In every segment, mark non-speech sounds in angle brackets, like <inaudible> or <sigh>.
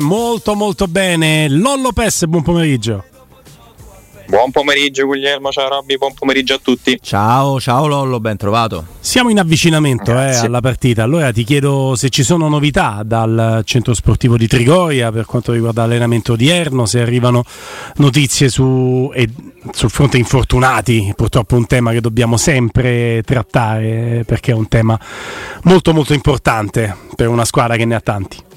Molto molto bene. Lollo Pes, buon pomeriggio. Buon pomeriggio Guglielmo, ciao Robby, buon pomeriggio a tutti. Ciao, ciao Lollo, ben trovato. Siamo in avvicinamento eh, alla partita, allora ti chiedo se ci sono novità dal centro sportivo di Trigoria per quanto riguarda l'allenamento odierno, se arrivano notizie su, eh, sul fronte infortunati, purtroppo un tema che dobbiamo sempre trattare perché è un tema molto molto importante per una squadra che ne ha tanti.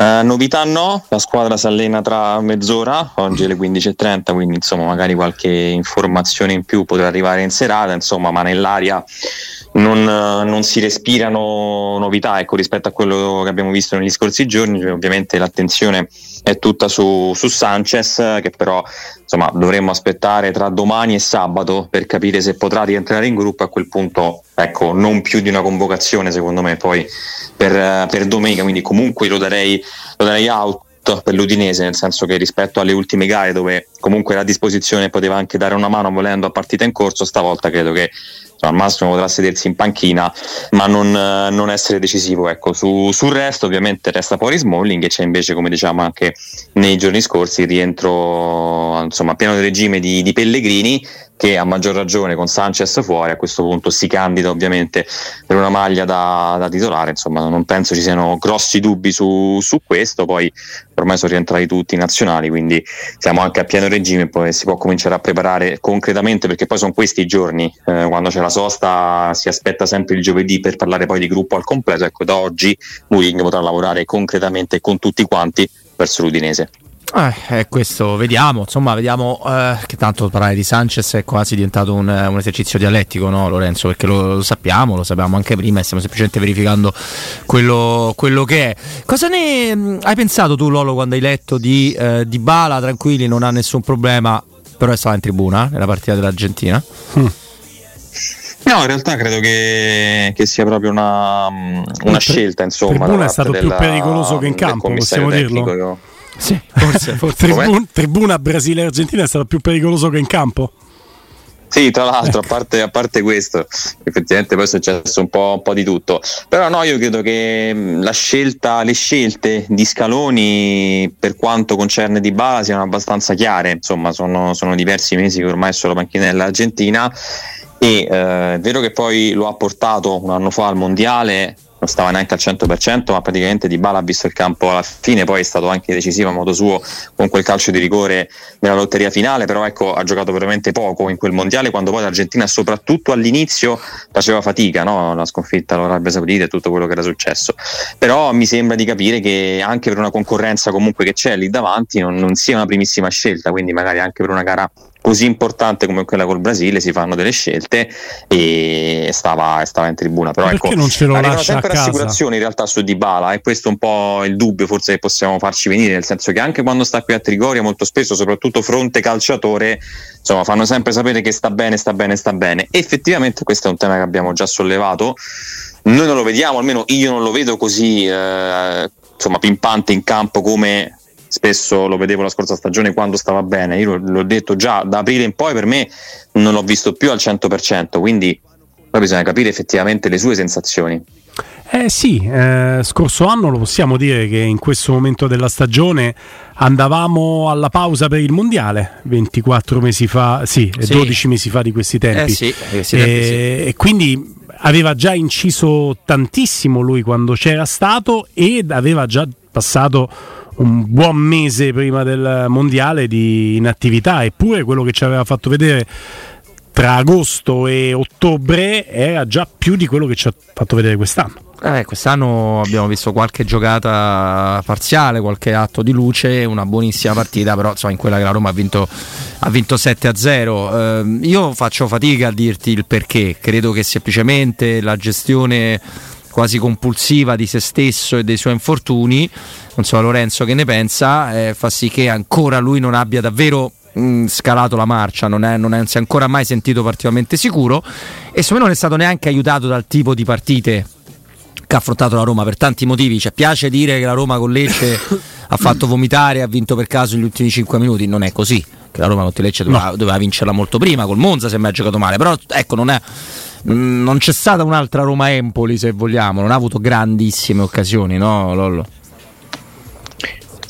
Uh, novità no, la squadra si allena tra mezz'ora, oggi alle 15.30, quindi insomma magari qualche informazione in più potrà arrivare in serata, insomma, ma nell'aria non, non, si respirano novità ecco, rispetto a quello che abbiamo visto negli scorsi giorni, cioè, ovviamente l'attenzione è tutta su, su Sanchez che però insomma, dovremmo aspettare tra domani e sabato per capire se potrà rientrare in gruppo. A quel punto ecco non più di una convocazione secondo me poi per, per domenica. Quindi comunque lo darei, lo darei out per l'Udinese, nel senso che rispetto alle ultime gare dove comunque era a disposizione poteva anche dare una mano volendo a partita in corso, stavolta credo che al massimo potrà sedersi in panchina, ma non, non essere decisivo. Ecco. Su, sul resto, ovviamente, resta fuori Smalling e c'è invece, come diciamo anche nei giorni scorsi, il rientro insomma, pieno regime di, di Pellegrini che a maggior ragione con Sanchez fuori a questo punto si candida ovviamente per una maglia da, da titolare insomma non penso ci siano grossi dubbi su, su, questo poi ormai sono rientrati tutti i nazionali quindi siamo anche a pieno regime poi si può cominciare a preparare concretamente perché poi sono questi i giorni eh, quando c'è la sosta si aspetta sempre il giovedì per parlare poi di gruppo al completo ecco da oggi Mourinho potrà lavorare concretamente con tutti quanti verso l'Udinese eh, eh, questo vediamo, insomma, vediamo eh, che tanto parlare di Sanchez è quasi diventato un, un esercizio dialettico, no, Lorenzo? Perché lo, lo, sappiamo, lo sapevamo anche prima e stiamo semplicemente verificando quello, quello che è. Cosa ne mh, hai pensato tu, Lolo, quando hai letto di, eh, di Bala? Tranquilli, non ha nessun problema, però è stata in tribuna nella partita dell'Argentina? Mm. No, in realtà credo che, che sia proprio una, una scelta. Insomma, tribuna è stato della, più pericoloso che in campo, possiamo dirlo. Tecnico. Sì, forse, forse. Tribun- tribuna Brasile Argentina è stato più pericoloso che in campo. Sì, tra l'altro, ecco. a, parte, a, parte, questo, effettivamente poi è successo un po', un po', di tutto. Però no, io credo che la scelta, le scelte di Scaloni per quanto concerne Di Bala siano abbastanza chiare. Insomma, sono, sono diversi mesi che ormai è solo panchinella Argentina. E eh, è vero che poi lo ha portato un anno fa al mondiale, non stava neanche al 100%, ma praticamente Di Bala ha visto il campo alla fine, poi è stato anche decisivo a modo suo con quel calcio di rigore nella lotteria finale, però ecco ha giocato veramente poco in quel mondiale quando poi l'Argentina soprattutto all'inizio faceva fatica, no? la sconfitta all'Arabia Saudita e tutto quello che era successo. Però mi sembra di capire che anche per una concorrenza comunque che c'è lì davanti non, non sia una primissima scelta, quindi magari anche per una gara così importante come quella col Brasile si fanno delle scelte e stava, stava in tribuna però ecco, non ce lo arrivano sempre rassicurazioni in realtà su Dybala e questo è un po' il dubbio forse che possiamo farci venire nel senso che anche quando sta qui a Trigoria molto spesso soprattutto fronte calciatore insomma fanno sempre sapere che sta bene sta bene sta bene. Effettivamente questo è un tema che abbiamo già sollevato. Noi non lo vediamo almeno io non lo vedo così eh, insomma pimpante in campo come spesso lo vedevo la scorsa stagione quando stava bene, io l'ho detto già da aprile in poi per me non l'ho visto più al 100%, quindi poi bisogna capire effettivamente le sue sensazioni. Eh sì, eh, scorso anno lo possiamo dire che in questo momento della stagione andavamo alla pausa per il mondiale 24 mesi fa, sì, sì. 12 mesi fa di questi tempi. Eh sì, questi tempi e, sì. e quindi aveva già inciso tantissimo lui quando c'era stato ed aveva già passato un buon mese prima del mondiale di inattività, eppure quello che ci aveva fatto vedere tra agosto e ottobre era già più di quello che ci ha fatto vedere quest'anno. Eh, quest'anno abbiamo visto qualche giocata parziale, qualche atto di luce, una buonissima partita, però insomma, in quella che la Roma ha vinto, ha vinto 7 a 0. Eh, io faccio fatica a dirti il perché, credo che semplicemente la gestione quasi compulsiva di se stesso e dei suoi infortuni, non so Lorenzo che ne pensa, eh, fa sì che ancora lui non abbia davvero mh, mm, scalato la marcia, non, è, non, è, non, si è ancora mai sentito particolarmente sicuro e secondo me non è stato neanche aiutato dal tipo di partite che ha affrontato la Roma per tanti motivi. Cioè, piace dire che la Roma con Lecce ha fatto vomitare ha vinto per caso negli ultimi 5 minuti. Non è così. Che la Roma con Lecce doveva, no. doveva vincerla molto prima. Col Monza se mai ha giocato male. Però ecco, non, è, non c'è stata un'altra Roma-Empoli se vogliamo. Non ha avuto grandissime occasioni, no, Lollo?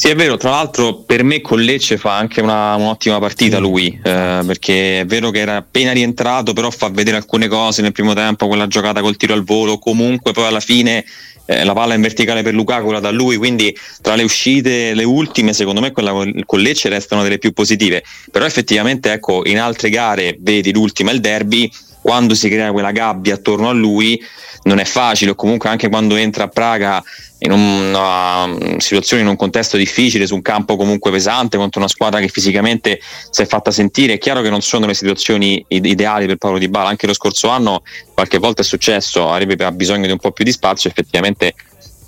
Sì, è vero, tra l'altro per me con Lecce fa anche una, un'ottima partita lui, eh, perché è vero che era appena rientrato, però fa vedere alcune cose nel primo tempo, quella giocata col tiro al volo, comunque poi alla fine eh, la palla in verticale per Lukaku la da lui, quindi tra le uscite, le ultime, secondo me quella con Lecce restano delle più positive, però effettivamente ecco, in altre gare, vedi l'ultima il derby, quando si crea quella gabbia attorno a lui non è facile o comunque anche quando entra a Praga in una situazione, in un contesto difficile, su un campo comunque pesante, contro una squadra che fisicamente si è fatta sentire. È chiaro che non sono le situazioni ideali per Paolo Di Bala, anche lo scorso anno qualche volta è successo, avrebbe bisogno di un po' più di spazio, effettivamente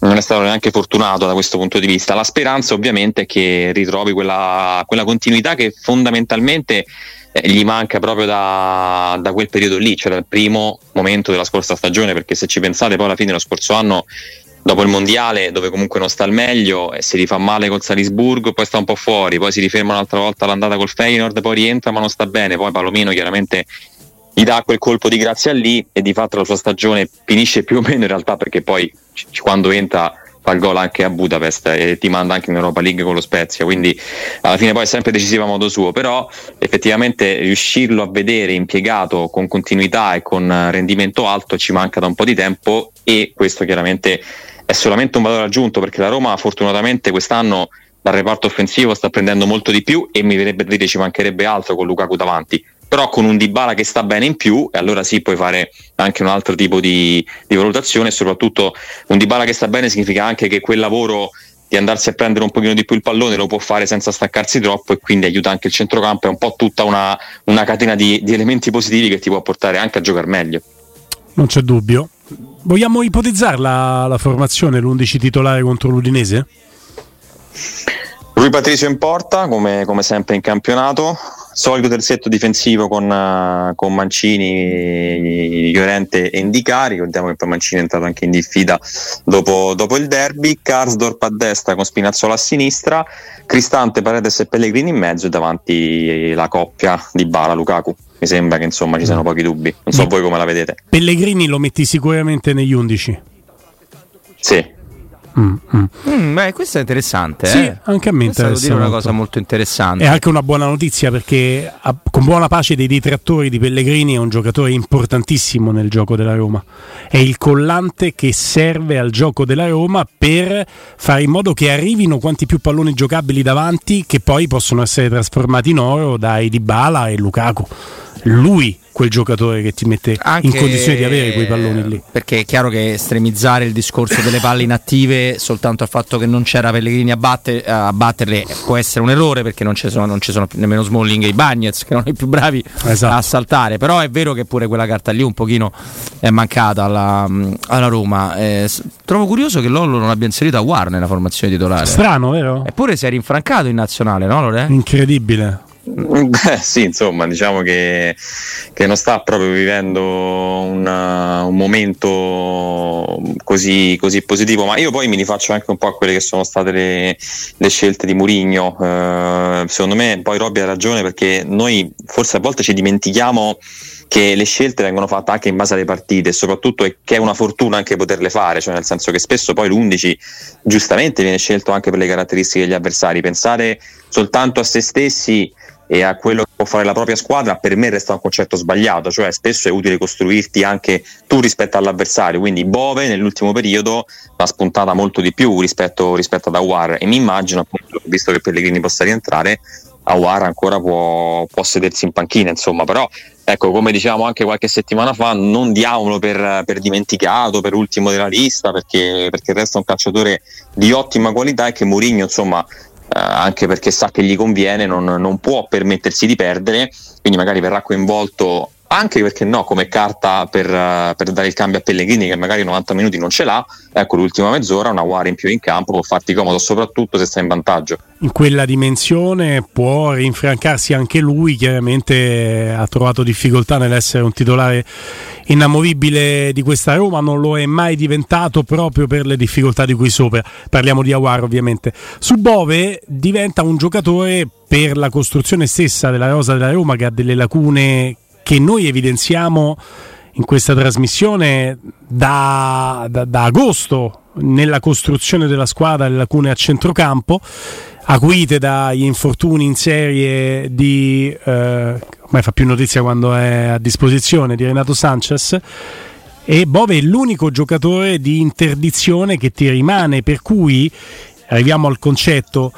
non è stato neanche fortunato da questo punto di vista. La speranza ovviamente è che ritrovi quella, quella continuità che fondamentalmente eh, gli manca proprio da, da, quel periodo lì, cioè dal primo momento della scorsa stagione, perché se ci pensate poi alla fine dello scorso anno dopo il mondiale dove comunque non sta al meglio e si rifà male col Salisburgo poi sta un po' fuori poi si riferma un'altra volta all'andata col Feyenoord poi rientra ma non sta bene. Poi Palomino chiaramente gli dà quel colpo di grazia lì e di fatto la sua stagione finisce più o meno in realtà perché poi quando entra fa il gol anche a Budapest e ti manda anche in Europa League con lo Spezia quindi alla fine poi è sempre decisiva a modo suo però effettivamente riuscirlo a vedere impiegato con continuità e con rendimento alto ci manca da un po' di tempo e questo chiaramente è solamente un valore aggiunto perché la Roma fortunatamente quest'anno dal reparto offensivo sta prendendo molto di più e mi verrebbe a dire ci mancherebbe altro con Lukaku davanti però con un Dybala che sta bene in più e allora sì puoi fare anche un altro tipo di, di valutazione e soprattutto un Dybala che sta bene significa anche che quel lavoro di andarsi a prendere un pochino di più il pallone lo può fare senza staccarsi troppo e quindi aiuta anche il centrocampo è un po' tutta una, una catena di, di elementi positivi che ti può portare anche a giocare meglio. Non c'è dubbio. Vogliamo ipotizzare la, la formazione, l'11 titolare contro l'Udinese? Rui Patricio in porta, come, come sempre in campionato, solito terzetto difensivo con, uh, con Mancini, Llorente e Indicari. Ricordiamo che poi Mancini è entrato anche in diffida dopo, dopo il derby. Karsdorp a destra con Spinazzola a sinistra, Cristante, Paredes e Pellegrini in mezzo e davanti la coppia di Bala Lukaku. Mi sembra che insomma ci siano pochi dubbi. Non so voi come la vedete. Pellegrini lo metti sicuramente negli 11. Sì, Mm, mm. Mm, beh, questo è interessante. Sì, eh? anche a me interessa. Dire una cosa molto interessante. È anche una buona notizia perché, a, con buona pace dei detrattori di Pellegrini, è un giocatore importantissimo nel gioco della Roma. È il collante che serve al gioco della Roma per fare in modo che arrivino quanti più palloni giocabili davanti, che poi possono essere trasformati in oro dai Dybala e Lukaku. Lui quel giocatore che ti mette Anche in condizione di avere quei palloni lì. Perché è chiaro che estremizzare il discorso delle palle inattive soltanto al fatto che non c'era Pellegrini a, batter, a batterle può essere un errore perché non ci sono, non ci sono nemmeno Smalling e i Bagnets che erano i più bravi esatto. a saltare. Però è vero che pure quella carta lì un pochino è mancata alla, alla Roma. Eh, trovo curioso che Lollo non abbia inserito a War nella formazione titolare. Strano, vero? Eppure si è rinfrancato in nazionale, no Lore? Incredibile. Beh, sì, insomma, diciamo che, che non sta proprio vivendo una, un momento così, così, positivo, ma io poi mi rifaccio anche un po' a quelle che sono state le, le scelte di Murigno. Eh, secondo me, poi Robby ha ragione perché noi forse a volte ci dimentichiamo che le scelte vengono fatte anche in base alle partite e soprattutto è che è una fortuna anche poterle fare, cioè nel senso che spesso poi l'11 giustamente viene scelto anche per le caratteristiche degli avversari. Pensare soltanto a se stessi e a quello che può fare la propria squadra, per me resta un concetto sbagliato, cioè spesso è utile costruirti anche tu rispetto all'avversario, quindi Bove nell'ultimo periodo l'ha spuntata molto di più rispetto, rispetto ad Awar e mi immagino appunto, visto che Pellegrini possa rientrare, Awar ancora può, può sedersi in panchina, insomma, però ecco, come dicevamo anche qualche settimana fa, non diamolo per, per dimenticato, per ultimo della lista, perché, perché, resta un calciatore di ottima qualità e che Mourinho, insomma, eh, anche perché sa che gli conviene, non, non può permettersi di perdere, quindi magari verrà coinvolto anche perché no, come carta per, uh, per, dare il cambio a Pellegrini che magari 90 minuti non ce l'ha, ecco l'ultima mezz'ora, una Wari in più in campo può farti comodo soprattutto se stai in vantaggio. In quella dimensione può rinfrancarsi anche lui, chiaramente ha trovato difficoltà nell'essere un titolare inamovibile di questa Roma, non lo è mai diventato proprio per le difficoltà di cui sopra, parliamo di Aguar ovviamente. Su Bove diventa un giocatore per la costruzione stessa della rosa della Roma che ha delle lacune che noi evidenziamo in questa trasmissione da, da, da agosto nella costruzione della squadra le lacune a centrocampo acuite dagli infortuni in serie di eh, ormai fa più notizia quando è a disposizione di Renato Sanchez. E Bove è l'unico giocatore di interdizione che ti rimane per cui arriviamo al concetto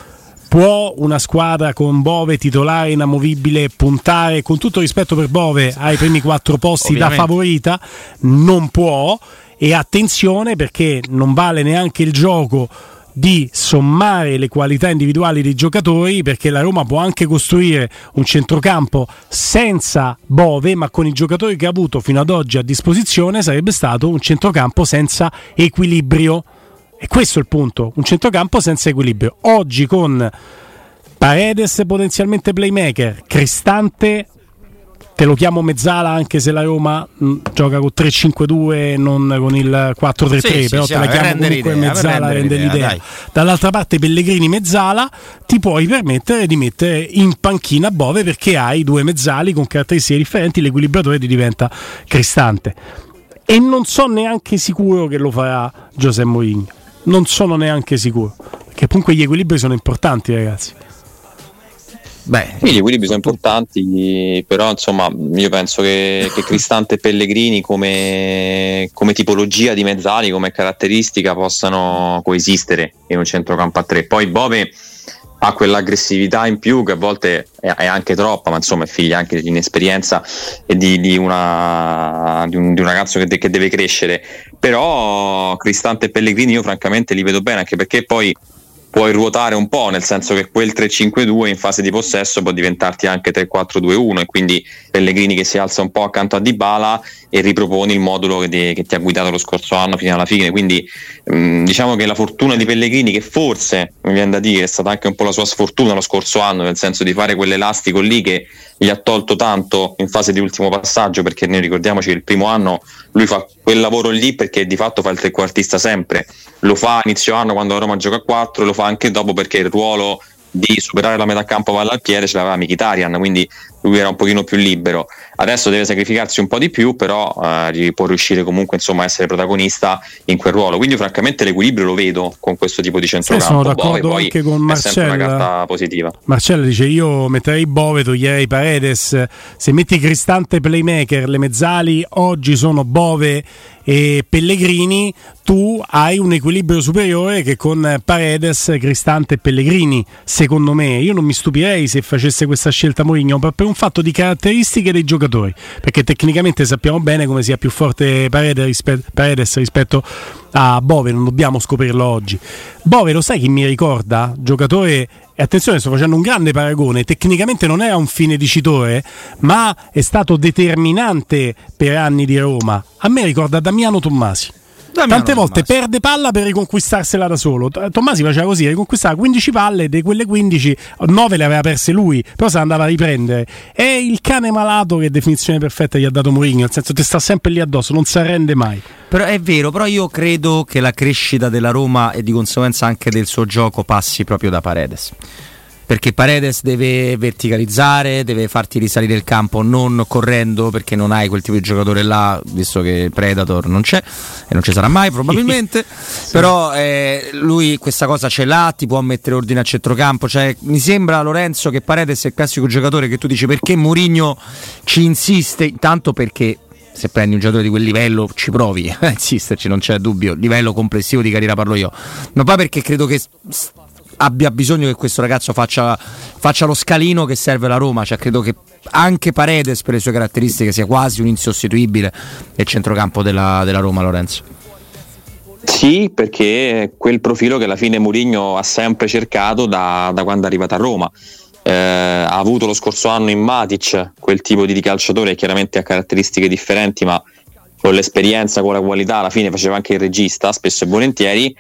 Può una squadra con Bove titolare inamovibile puntare con tutto rispetto per Bove ai primi quattro posti Ovviamente. da favorita? Non può e attenzione perché non vale neanche il gioco di sommare le qualità individuali dei giocatori perché la Roma può anche costruire un centrocampo senza Bove ma con i giocatori che ha avuto fino ad oggi a disposizione sarebbe stato un centrocampo senza equilibrio e questo è il punto, un centrocampo senza equilibrio. Oggi con Paredes potenzialmente playmaker, Cristante te lo chiamo mezzala anche se la Roma mh, mm, gioca con 3-5-2 non con il 4-3-3 sì, però sì, te la chiamo comunque l'idea, mezzala rende l'idea, l'idea. dall'altra parte Pellegrini mezzala ti puoi permettere di mettere in panchina Bove perché hai due mezzali con caratteristiche differenti l'equilibratore ti diventa Cristante e non so neanche sicuro che lo farà Giuseppe Mourinho non sono neanche sicuro. Perché comunque gli equilibri sono importanti, ragazzi. Beh, sì, gli equilibri sono importanti, però insomma io penso che, che Cristante e Pellegrini come, come, tipologia di mezzali, come caratteristica possano coesistere in un centrocampo a tre. Poi Bove ha quell'aggressività in più che a volte è, è anche troppa, ma insomma è figlia anche di inesperienza e di, di, una, di, un, di un, ragazzo che, de, che, deve crescere. Però Cristante e Pellegrini io francamente li vedo bene anche perché poi puoi ruotare un po', nel senso che quel 3-5-2 in fase di possesso può diventarti anche 3-4-2-1 e quindi Pellegrini che si alza un po' accanto a Dybala e riproponi il modulo che ti, che ti ha guidato lo scorso anno fino alla fine. Quindi mh, mm, diciamo che la fortuna di Pellegrini, che forse mi viene da dire è stata anche un po' la sua sfortuna lo scorso anno, nel senso di fare quell'elastico lì che gli ha tolto tanto in fase di ultimo passaggio, perché noi ricordiamoci che il primo anno lui fa quel lavoro lì perché di fatto fa il trequartista sempre. Lo fa inizio anno quando la Roma gioca a 4, lo fa anche dopo perché il ruolo di superare la metà campo palla al piede ce l'aveva Mkhitaryan, quindi lui era un pochino più libero. Adesso deve sacrificarsi un po' di più, però eh, può riuscire comunque insomma, a essere protagonista in quel ruolo. Quindi francamente l'equilibrio lo vedo con questo tipo di centrocampo. Sì, sono d'accordo Bove, anche con Marcella. Una carta positiva. Marcella dice io metterei Bove, toglierei Paredes. Se metti Cristante playmaker, le mezzali oggi sono Bove e Pellegrini, tu hai un equilibrio superiore che con Paredes, Cristante e Pellegrini, secondo me. Io non mi stupirei se facesse questa scelta Mourinho per un fatto di caratteristiche dei giocatori, perché tecnicamente sappiamo bene come sia più forte Paredes, rispetto, Paredes rispetto a Bove, non dobbiamo scoprirlo oggi. Bove lo sai chi mi ricorda? Giocatore e attenzione, sto facendo un grande paragone. Tecnicamente non era un fine dicitore, ma è stato determinante per anni di Roma. A me ricorda Damiano Tommasi. Damiano Tante volte perde palla per riconquistarsela da solo. Tommasi faceva così: riconquistava 15 palle, di quelle 15, 9 le aveva perse lui, però se andava a riprendere. È il cane malato che definizione perfetta gli ha dato Mourinho, nel senso che sta sempre lì addosso, non si arrende mai. Però è vero, però io credo che la crescita della Roma e di conseguenza anche del suo gioco passi proprio da Paredes perché Paredes deve verticalizzare, deve farti risalire il campo non correndo perché non hai quel tipo di giocatore là, visto che Predator non c'è e non ci sarà mai probabilmente, <laughs> sì. però eh, lui questa cosa ce l'ha, ti può mettere ordine a centrocampo, cioè, mi sembra Lorenzo che Paredes è il classico giocatore che tu dici perché Mourinho ci insiste, tanto perché se prendi un giocatore di quel livello ci provi <laughs> a insisterci, non c'è dubbio, livello complessivo di carriera parlo io, ma poi perché credo che abbia bisogno che questo ragazzo faccia, faccia, lo scalino che serve alla Roma, cioè credo che anche Paredes per le sue caratteristiche sia quasi un insostituibile nel centrocampo della, della Roma Lorenzo. Sì, perché quel profilo che alla fine Mourinho ha sempre cercato da, da quando è arrivato a Roma. Eh, ha avuto lo scorso anno in Matic quel tipo di calciatore chiaramente ha caratteristiche differenti ma con l'esperienza, con la qualità alla fine faceva anche il regista spesso e volentieri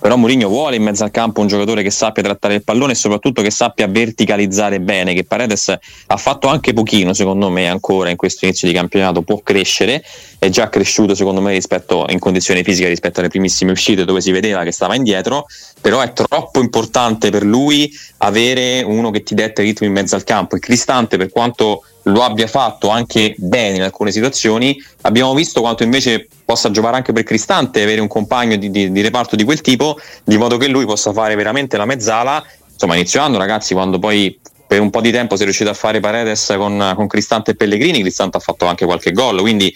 però Mourinho vuole in mezzo al campo un giocatore che sappia trattare il pallone e soprattutto che sappia verticalizzare bene, che Paredes ha fatto anche pochino secondo me ancora in questo inizio di campionato, può crescere, è già cresciuto secondo me rispetto, in condizioni fisiche rispetto alle primissime uscite dove si vedeva che stava indietro, però è troppo importante per lui avere uno che ti detta il ritmo in mezzo al campo. Il Cristante per quanto lo abbia fatto anche bene in alcune situazioni, abbiamo visto quanto invece possa giocare anche per Cristante avere un compagno di, di, di, reparto di quel tipo, di modo che lui possa fare veramente la mezzala. Insomma, inizio anno, ragazzi, quando poi per un po' di tempo si è riuscito a fare Paredes con, con Cristante e Pellegrini, Cristante ha fatto anche qualche gol, quindi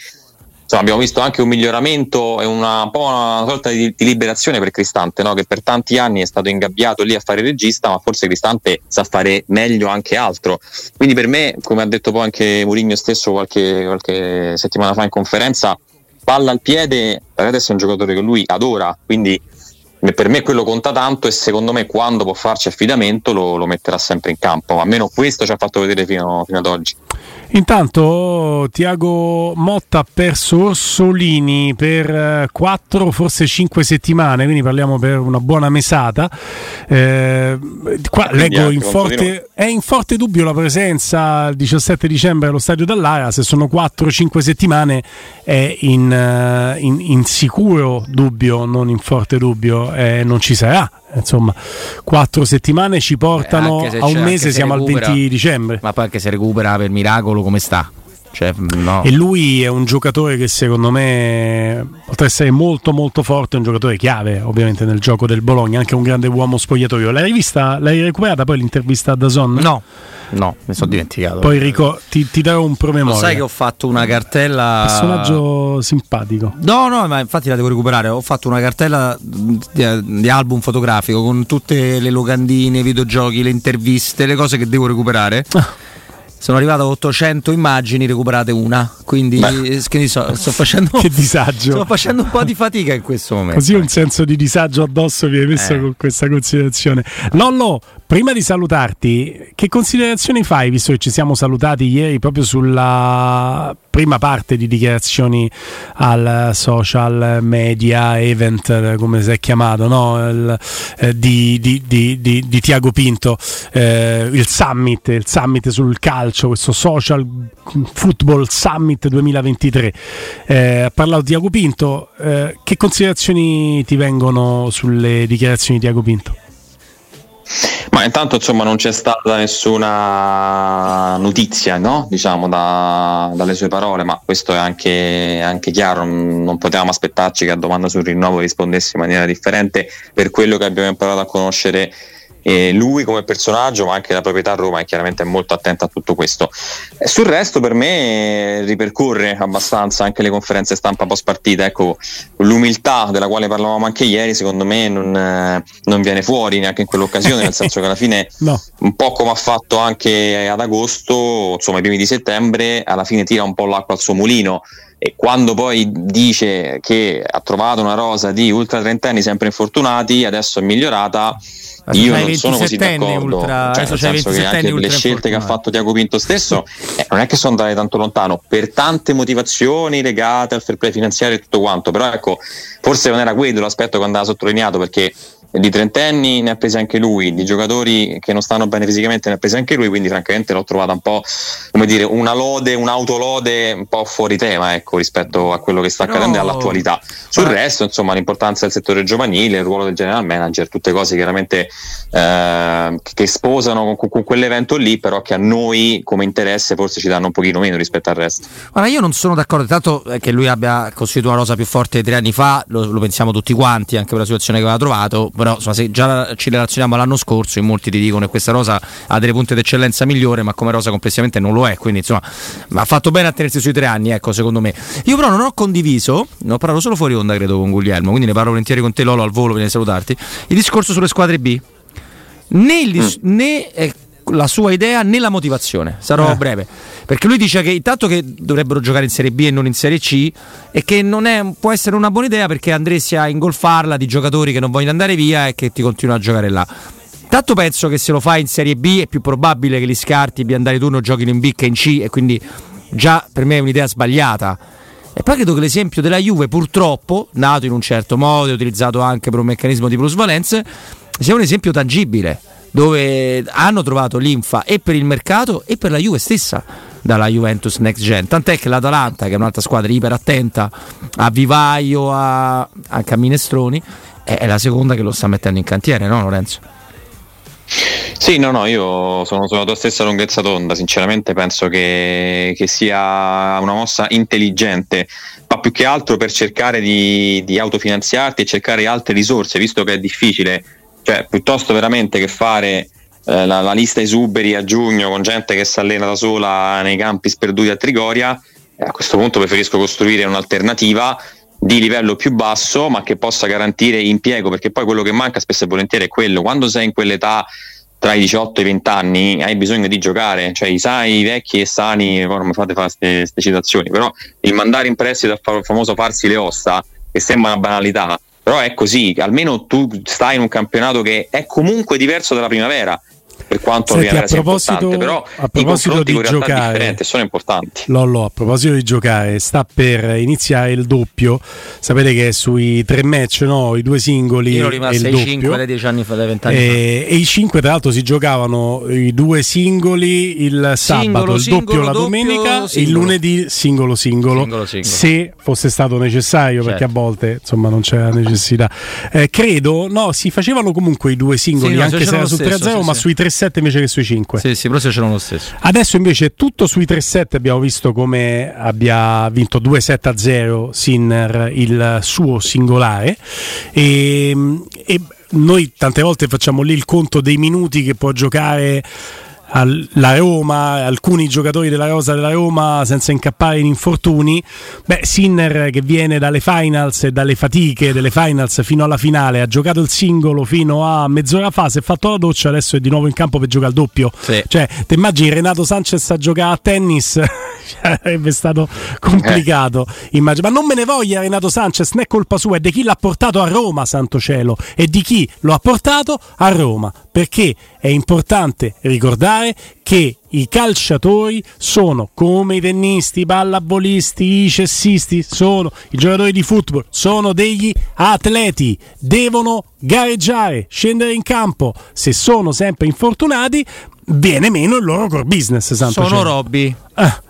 insomma, abbiamo visto anche un miglioramento e una, un una sorta di, di liberazione per Cristante, no? che per tanti anni è stato ingabbiato lì a fare regista, ma forse Cristante sa fare meglio anche altro. Quindi per me, come ha detto poi anche Mourinho stesso qualche, qualche settimana fa in conferenza, palla al piede, Paredes è un giocatore che lui adora, quindi per me quello conta tanto e secondo me quando può farci affidamento lo, lo metterà sempre in campo, almeno questo ci ha fatto vedere fino, fino ad oggi. Intanto Tiago Motta ha perso Orsolini per 4, eh, forse 5 settimane, quindi parliamo per una buona mesata. Eh, qua leggo in forte, è in forte dubbio la presenza il 17 dicembre allo stadio dall'Ara, se sono 4-5 settimane è in, eh, in, in, sicuro dubbio, non in forte dubbio, eh, non ci sarà insomma, quattro settimane ci portano a un mese, siamo recupera, al 20 dicembre. Ma poi anche se recupera per miracolo come sta? Cioè, no. E lui è un giocatore che secondo me potrà essere molto molto forte, un giocatore chiave ovviamente nel gioco del Bologna, anche un grande uomo spogliatoio. L'hai vista, l'hai recuperata poi l'intervista da Zon? No, no, mi sono dimenticato. Poi Rico, ti, ti darò un promemoria. Lo sai che ho fatto una cartella... Personaggio simpatico. No, no, ma infatti la devo recuperare. Ho fatto una cartella di, di album fotografico con tutte le locandine, i videogiochi, le interviste, le cose che devo recuperare. Ah <laughs> sono arrivato a 800 immagini, recuperate una. Quindi, quindi so, sto <laughs> facendo. che disagio! Sto facendo un po' di fatica in questo momento. Così un senso di disagio addosso vi hai messo eh. con questa considerazione. Lollo, prima di salutarti, che considerazioni fai, visto che ci siamo salutati ieri proprio sulla prima parte di dichiarazioni al social media event, come si è chiamato, no? il, eh, di, di, di, di, Tiago Pinto, eh, il summit, il summit sul calcio, questo social football summit 2023. Eh, ha parlato Tiago Pinto, eh, che considerazioni ti vengono sulle dichiarazioni di Tiago Pinto? Ma intanto insomma non c'è stata nessuna notizia no? diciamo, da, dalle sue parole, ma questo è anche, anche, chiaro, non potevamo aspettarci che a domanda sul rinnovo rispondesse in maniera differente per quello che abbiamo imparato a conoscere e lui come personaggio, ma anche la proprietà a Roma è chiaramente molto attenta a tutto questo. Sul resto per me ripercorre abbastanza anche le conferenze stampa post partita, ecco, l'umiltà della quale parlavamo anche ieri secondo me non, eh, non viene fuori neanche in quell'occasione, nel senso che alla fine <laughs> no. un po' come ha fatto anche ad agosto, insomma i primi di settembre, alla fine tira un po' l'acqua al suo mulino e quando poi dice che ha trovato una rosa di ultra trentenni sempre infortunati, adesso è migliorata io non sono così d'accordo, ultra, cioè, nel senso che anche le scelte che ha fatto Tiago Pinto stesso eh, non è che sono andate tanto lontano. Per tante motivazioni legate al fair play finanziario e tutto quanto, però ecco, forse non era quello l'aspetto che andava sottolineato perché di trentenni ne ha presi anche lui, di giocatori che non stanno bene fisicamente ne ha presi anche lui, quindi francamente l'ho trovata un po' come dire una lode, un'autolode un po' fuori tema ecco, rispetto a quello che sta Però... accadendo all'attualità. Sul resto, insomma, l'importanza del settore giovanile, il ruolo del general manager, tutte cose chiaramente eh, che sposano con, con, quell'evento lì, però che a noi come interesse forse ci danno un pochino meno rispetto al resto. Guarda, io non sono d'accordo, tanto che lui abbia costruito una rosa più forte di tre anni fa, lo, lo pensiamo tutti quanti, anche per la situazione che aveva trovato però insomma, se già ci relazioniamo all'anno scorso, in molti ti dicono che questa rosa ha delle punte d'eccellenza migliore, ma come rosa complessivamente non lo è, quindi insomma ha fatto bene a tenersi sui tre anni, ecco, secondo me. Io però non ho condiviso, ne ho parlato solo fuori onda, credo, con Guglielmo, quindi ne parlo volentieri con te Lolo al volo, viene a salutarti, il discorso sulle squadre B. Né, il, mm. né eh, la sua idea né la motivazione. Sarò eh. breve. Perché lui dice che intanto che dovrebbero giocare in Serie B e non in Serie C e che non è, può essere una buona idea perché andresti a ingolfarla di giocatori che non vogliono andare via e che ti continuano a giocare là. Tanto penso che se lo fai in Serie B è più probabile che li scarti di andare turno giochino in B che in C e quindi già per me è un'idea sbagliata. E poi credo che l'esempio della Juve, purtroppo, nato in un certo modo e utilizzato anche per un meccanismo di plusvalenze, sia un esempio tangibile dove hanno trovato linfa e per il mercato e per la Juve stessa dalla Juventus Next Gen. Tant'è che l'Atalanta, che è un'altra squadra iper attenta a vivaio, a, a minestroni, è la seconda che lo sta mettendo in cantiere, no Lorenzo? Sì, no, no, io sono sulla tua stessa lunghezza d'onda, sinceramente penso che, che, sia una mossa intelligente, ma più che altro per cercare di, di autofinanziarti e cercare altre risorse, visto che è difficile cioè, piuttosto veramente che fare eh, la, la, lista esuberi a giugno con gente che si allena da sola nei campi sperduti a Trigoria, eh, a questo punto preferisco costruire un'alternativa di livello più basso ma che possa garantire impiego perché poi quello che manca spesso e volentieri è quello. Quando sei in quell'età tra i 18 e i 20 anni hai bisogno di giocare. Cioè i sai, i vecchi e sani non mi fate fare queste citazioni però il mandare in prestito al famoso farsi le ossa che sembra una banalità però è così, almeno tu stai in un campionato che è comunque diverso dalla primavera per quanto Senti, a proposito, però a proposito di giocare sono importanti. Lollo, a proposito di giocare sta per iniziare il doppio. Sapete che sui tre match no, i due singoli io ero e il doppio. 5 dai 10 anni fa dai 20 anni e, e, i 5 tra l'altro si giocavano i due singoli il sabato singolo, il doppio singolo, la domenica doppio, il lunedì singolo singolo, singolo, singolo. se fosse stato necessario certo. perché a volte insomma non c'era necessità. Eh, credo no si facevano comunque i due singoli sì, no, anche se era su 3-0 sì, ma sì. sui 3-7 invece che sui 5. Sì, sì, però se c'erano lo stesso. Adesso invece tutto sui 3-7 abbiamo visto come abbia vinto 2-7-0 Sinner il suo singolare e, e noi tante volte facciamo lì il conto dei minuti che può giocare la Roma, alcuni giocatori della Rosa della Roma senza incappare in infortuni. Beh, Sinner che viene dalle finals e dalle fatiche delle finals fino alla finale, ha giocato il singolo fino a mezz'ora fa, si è fatto la doccia, adesso è di nuovo in campo per giocare al doppio. Sì. Cioè, ti immagini Renato Sanchez a giocare a tennis? <laughs> sarebbe stato complicato. Eh. Ma non me ne voglia Renato Sanchez, è colpa sua, è di chi l'ha portato a Roma, santo cielo, e di chi lo ha portato a Roma. Perché è importante ricordare che i calciatori sono come i tennisti, i pallavolisti, i cessisti, sono i giocatori di football, sono degli atleti, devono gareggiare, scendere in campo. Se sono sempre infortunati, viene meno il loro core business. Sono. Robby. Ah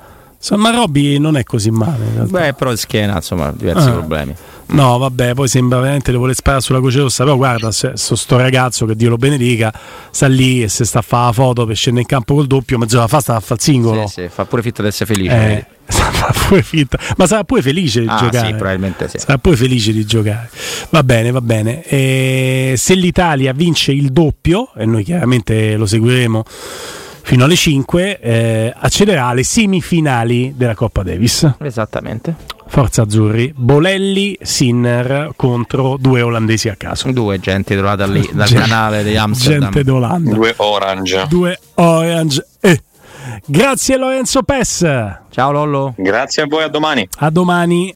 Insomma, Robby non è così male. Beh, però schiena, insomma, diversi ah. problemi. No, vabbè, poi sembra veramente le vuole sparare sulla croce rossa. Però guarda, se, sto, sto ragazzo che Dio lo benedica, sta lì e se sta a fare la foto per scendere in campo col doppio, mezz'ora fa sta a fare il singolo. Sì, sì, fa pure finta di essere felice. Eh, <laughs> pure finta, ma sarà pure felice di ah, giocare. Sì, probabilmente sì. Sarà pure felice di giocare. Va bene, va bene. E se l'Italia vince il doppio, e noi chiaramente lo seguiremo fino alle 5 eh, accederà alle semifinali della Coppa Davis. Esattamente. Forza Azzurri, Bolelli, Sinner contro due olandesi a caso. Due gente trovata lì dal gente, canale di Amsterdam. Gente d'Olanda. Due orange. Due orange. Eh. Grazie Lorenzo Pes. Ciao Lollo. Grazie a voi, a domani. A domani.